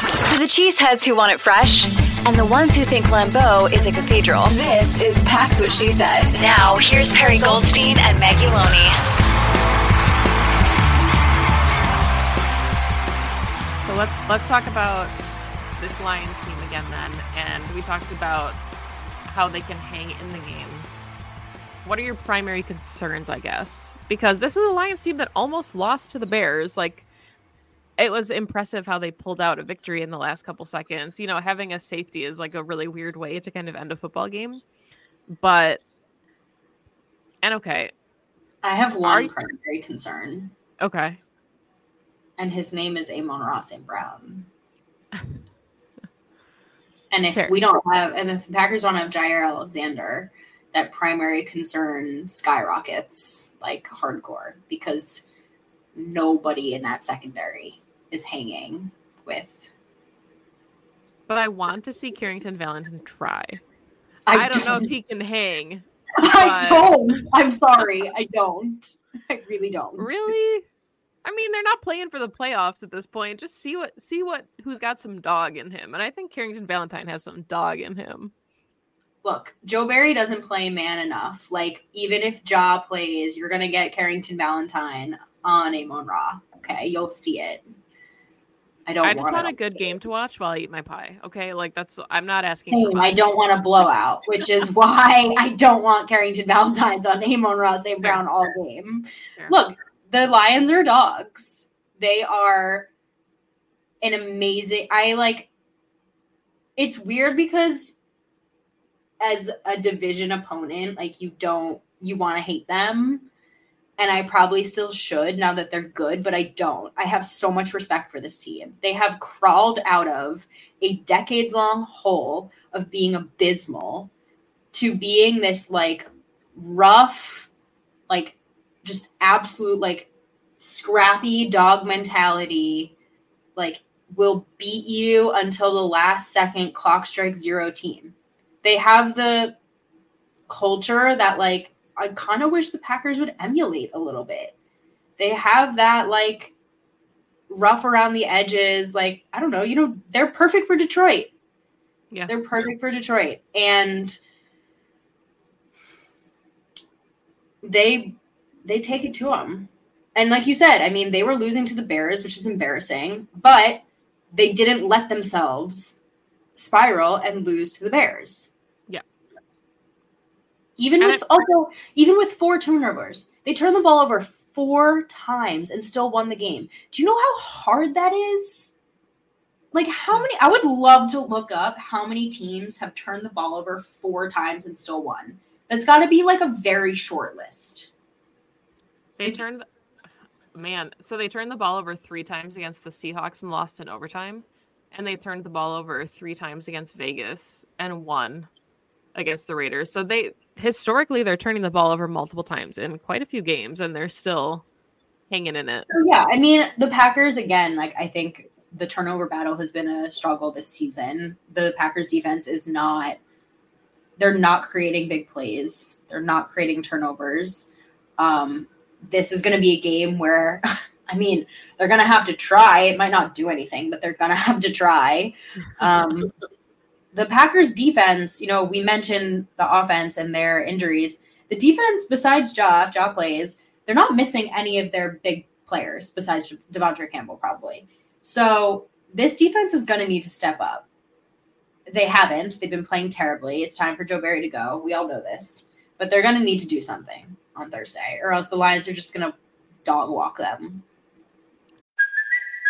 For the cheeseheads who want it fresh, and the ones who think Lambeau is a cathedral, this is Pax What She Said. Now, here's Perri Goldstein and Maggie Loney. So let's let's talk about this Lions team again then. And we talked about how they can hang in the game. What are your primary concerns, I guess? Because this is a Lions team that almost lost to the Bears. Like it was impressive how they pulled out a victory in the last couple seconds. You know, having a safety is like a really weird way to kind of end a football game. But and okay. I have one you, primary concern. Okay. And his name is Amon-Ra St. Brown. and if Fair. we don't have and if the Packers don't have Jaire Alexander, that primary concern skyrockets like hardcore because nobody in that secondary is hanging with. But I want to see Carrington Valentine try. I, I don't, don't, know if he can hang. I don't. I'm sorry. I don't. I really don't. Really? I mean, they're not playing for the playoffs at this point. Just see what see what who's got some dog in him. And I think Carrington Valentine has some dog in him. Look, Joe Barry doesn't play man enough. Like, even if Ja plays, you're gonna get Carrington Valentine on Amon Ra. Okay, you'll see it. I don't. I just want a good game to watch while I eat my pie. Okay, like that's. I'm not asking. Same, I don't want a blowout, which is why I don't want Carrington Valentine's on Amon-Ra St. Brown all game. Look, the Lions are dogs. They are an amazing. I like. It's weird because as a division opponent, like you don't you want to hate them and I probably still should now that they're good, but I don't. I have so much respect for this team. They have crawled out of a decades long hole of being abysmal to being this like rough, like just absolute, like scrappy dog mentality, like will beat you until the last second clock strike zero team. They have the culture that like I kind of wish the Packers would emulate a little bit. They have that like rough around the edges, like I don't know, you know, they're perfect for Detroit. Yeah. They're perfect for Detroit. And they they take it to them. And like you said, I mean, they were losing to the Bears, which is embarrassing, but they didn't let themselves spiral and lose to the Bears. Even and with also oh, even with four turnovers, they turned the ball over four times and still won the game. Do you know how hard that is? Like how many I would love to look up how many teams have turned the ball over four times and still won. That's got to be like a very short list. They like, turned man, so they turned the ball over 3 times against the Seahawks and lost in overtime and they turned the ball over 3 times against Vegas and won against the Raiders. So they historically they're turning the ball over multiple times in quite a few games and they're still hanging in it. So yeah, I mean the Packers again, like I think the turnover battle has been a struggle this season. The Packers defense is not they're not creating big plays. They're not creating turnovers. Um, this is going to be a game where I mean, they're going to have to try. It might not do anything, but they're going to have to try. Um, the Packers defense, you know, we mentioned the offense and their injuries. The defense, besides Jaw, if Jaw plays, they're not missing any of their big players besides De'Vondre Campbell, probably. So this defense is going to need to step up. They haven't. They've been playing terribly. It's time for Joe Barry to go. We all know this. But they're going to need to do something on Thursday, or else the Lions are just going to dog walk them.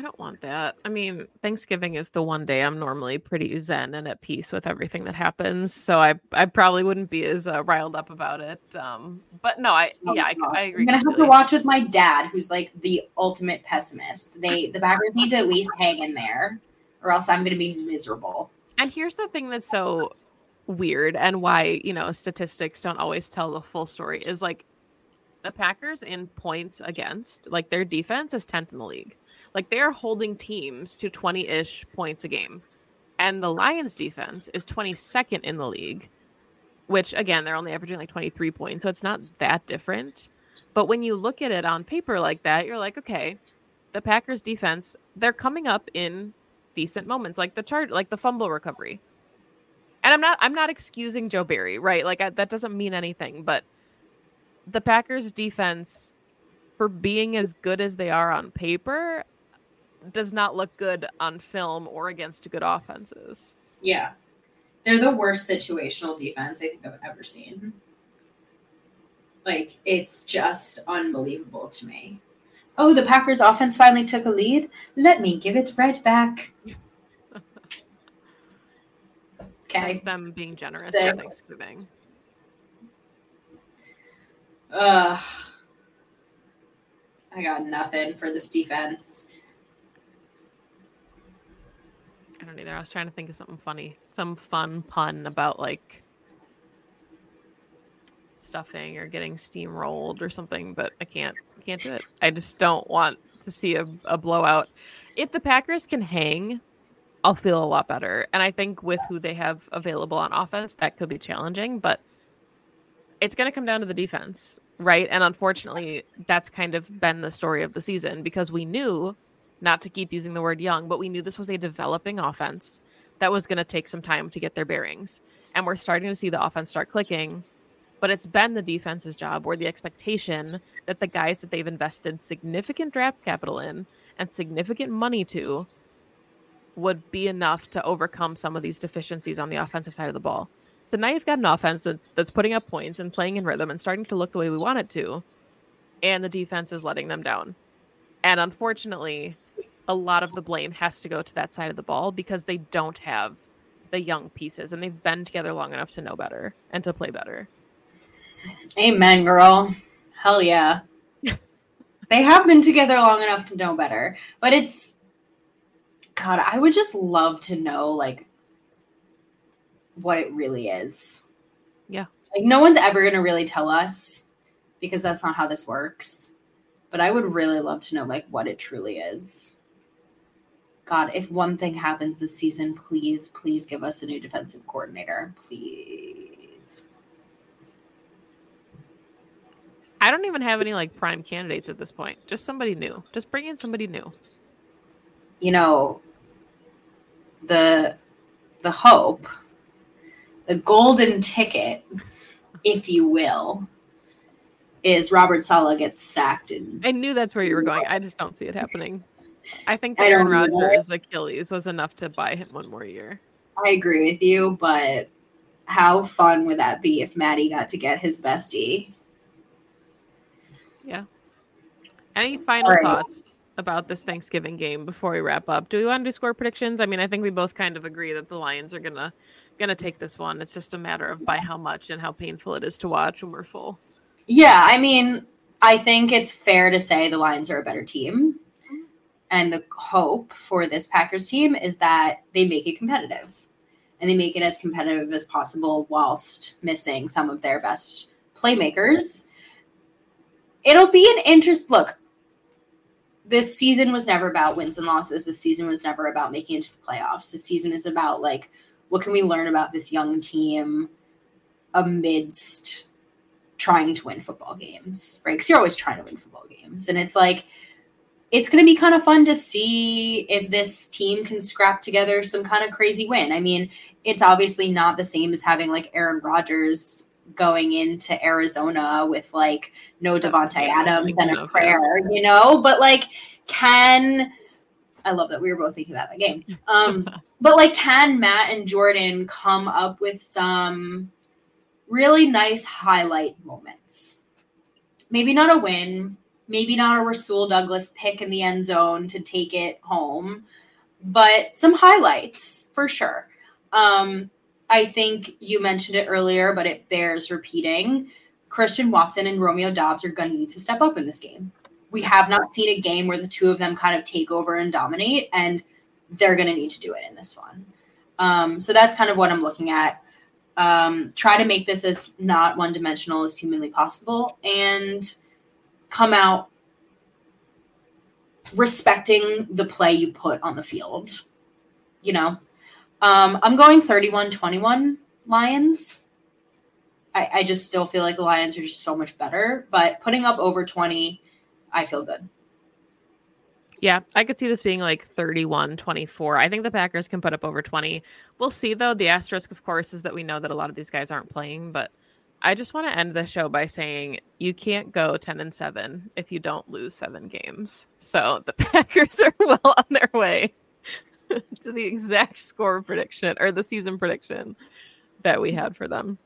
I don't want that. I mean, Thanksgiving is the one day I'm normally pretty zen and at peace with everything that happens, so I I probably wouldn't be as uh, riled up about it. Um, but no, I oh, yeah, I, I, agree. I'm gonna have to watch with my dad, who's like the ultimate pessimist. They the Packers need to at least hang in there, or else I'm gonna be miserable. And here's the thing that's so weird, and why you know statistics don't always tell the full story is like the Packers in points against, like their defense is 10th in the league. Like they're holding teams to 20 ish points a game. And the Lions defense is 22nd in the league, which again, they're only averaging like 23 points. So it's not that different. But when you look at it on paper like that, you're like, okay, the Packers defense, they're coming up in decent moments, like the chart, like the fumble recovery. And I'm not, I'm not excusing Joe Barry, right? Like I, that doesn't mean anything, but the Packers defense, for being as good as they are on paper, does not look good on film or against good offenses. Yeah. They're the worst situational defense I think I've ever seen. Like, it's just unbelievable to me. Oh, the Packers offense finally took a lead. Let me give it right back. okay. That's them being generous Sick. for Thanksgiving. Ugh. I got nothing for this defense. I don't either. I was trying to think of something funny, some fun pun about like stuffing or getting steamrolled or something, but I can't. I can't do it. I just don't want to see a, a blowout. If the Packers can hang, I'll feel a lot better. And I think with who they have available on offense, that could be challenging, but it's going to come down to the defense, right? And unfortunately, that's kind of been the story of the season because we knew not to keep using the word young, but we knew this was a developing offense that was going to take some time to get their bearings. And we're starting to see the offense start clicking, but it's been the defense's job or the expectation that the guys that they've invested significant draft capital in and significant money to would be enough to overcome some of these deficiencies on the offensive side of the ball. So now you've got an offense that, that's putting up points and playing in rhythm and starting to look the way we want it to, and the defense is letting them down. And unfortunately, a lot of the blame has to go to that side of the ball because they don't have the young pieces and they've been together long enough to know better and to play better. Amen, girl. Hell yeah. they have been together long enough to know better. But it's God, I would just love to know like what it really is. Yeah. Like no one's ever going to really tell us because that's not how this works. But I would really love to know like what it truly is. God, if one thing happens this season, please, please give us a new defensive coordinator. Please. I don't even have any like prime candidates at this point. Just somebody new. Just bring in somebody new. You know, the the hope, the golden ticket, if you will, is Robert Saleh gets sacked and I knew that's where you were going. I just don't see it happening. I think Aaron Rodgers' Achilles was enough to buy him one more year. I agree with you, but how fun would that be if Maddie got to get his bestie? Yeah. Any final right. thoughts about this Thanksgiving game before we wrap up? Do we want to do score predictions? I mean, I think we both kind of agree that the Lions are gonna gonna take this one. It's just a matter of by how much and how painful it is to watch when we're full. Yeah, I mean, I think it's fair to say the Lions are a better team. And the hope for this Packers team is that they make it competitive and they make it as competitive as possible whilst missing some of their best playmakers. It'll be an interest. Look, this season was never about wins and losses. This season was never about making it to the playoffs. This season is about like what can we learn about this young team amidst trying to win football games, right? Because you're always trying to win football games. And it's like, it's going to be kind of fun to see if this team can scrap together some kind of crazy win. I mean, it's obviously not the same as having like Aaron Rodgers going into Arizona with like no Davante Adams and a prayer, you know, but like can I love that we were both thinking about that game. Um, but like can Matt and Jordan come up with some really nice highlight moments. Maybe not a win, maybe not a Rasul Douglas pick in the end zone to take it home, but some highlights for sure. Um, I think you mentioned it earlier, but it bears repeating. Christian Watson and Romeo Doubs are going to need to step up in this game. We have not seen a game where the two of them kind of take over and dominate, and they're going to need to do it in this one. Um, so that's kind of what I'm looking at um, try to make this as not one dimensional as humanly possible and come out respecting the play you put on the field. You know, um, I'm going 31 21 Lions. I, I just still feel like the Lions are just so much better, but putting up over 20, I feel good. Yeah, I could see this being like 31 24. I think the Packers can put up over 20. We'll see, though. The asterisk, of course, is that we know that a lot of these guys aren't playing. But I just want to end the show by saying you can't go 10 and 7 if you don't lose seven games. So the Packers are well on their way to the exact score prediction or the season prediction that we had for them.